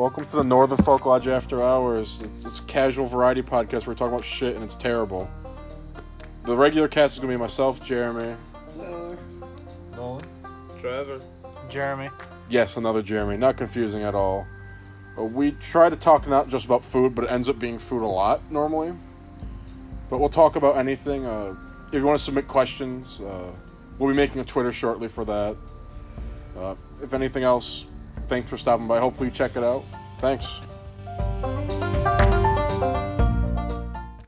Welcome to the Northern Folk Lodge After Hours. It's, it's a casual variety podcast where we talk about shit and it's terrible. The regular cast is gonna be myself, Jeremy. Nolan. Trevor. Jeremy. Yes, another Jeremy. Not confusing at all. Uh, we try to talk not just about food, but it ends up being food a lot normally. But we'll talk about anything. Uh, if you want to submit questions, uh, we'll be making a Twitter shortly for that. Uh, if anything else, thanks for stopping by. Hopefully, you check it out. Thanks.